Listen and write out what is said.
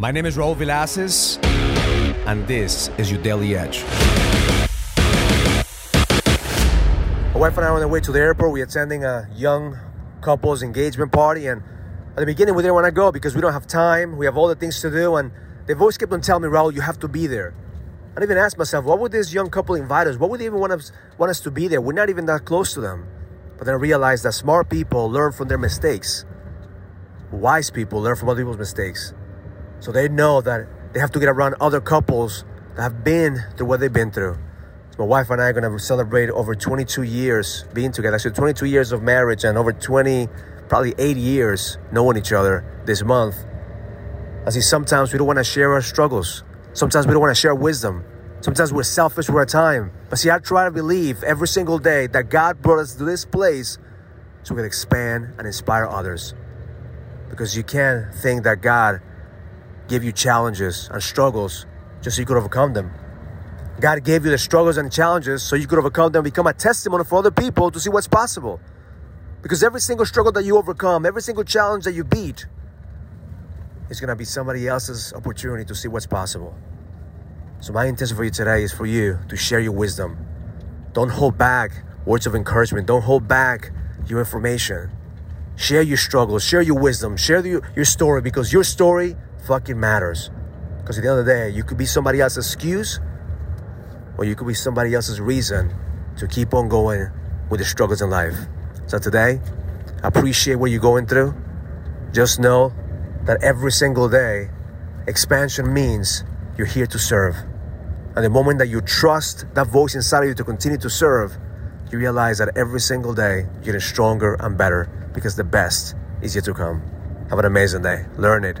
My name is Raul Villacis, and this is your Daily Edge. My wife and I are on the way to the airport. We're attending a young couple's engagement party, and at the beginning we didn't want to go because we don't have time. We have all the things to do, and they've always kept on telling me, Raul, you have to be there. I even asked myself, what would this young couple invite us? What would they even want us, want us to be there? We're not even that close to them. But then I realized that smart people learn from their mistakes. Wise people learn from other people's mistakes. So they know that they have to get around other couples that have been through what they've been through. So my wife and I are going to celebrate over 22 years being together. Actually, 22 years of marriage and over 20, probably eight years knowing each other this month. I see sometimes we don't want to share our struggles. Sometimes we don't want to share wisdom. Sometimes we're selfish with our time. But see, I try to believe every single day that God brought us to this place so we can expand and inspire others. Because you can't think that God gave you challenges and struggles just so you could overcome them. God gave you the struggles and challenges so you could overcome them, become a testimony for other people to see what's possible. Because every single struggle that you overcome, every single challenge that you beat, is going to be somebody else's opportunity to see what's possible. So, my intention for you today is for you to share your wisdom. Don't hold back words of encouragement, don't hold back your information. Share your struggles, share your wisdom, share the, your story because your story fucking matters. Because at the end of the day, you could be somebody else's excuse or you could be somebody else's reason to keep on going with the struggles in life. So today, I appreciate what you're going through. Just know that every single day, expansion means you're here to serve. And the moment that you trust that voice inside of you to continue to serve, you realize that every single day you're getting stronger and better because the best is yet to come. Have an amazing day. Learn it,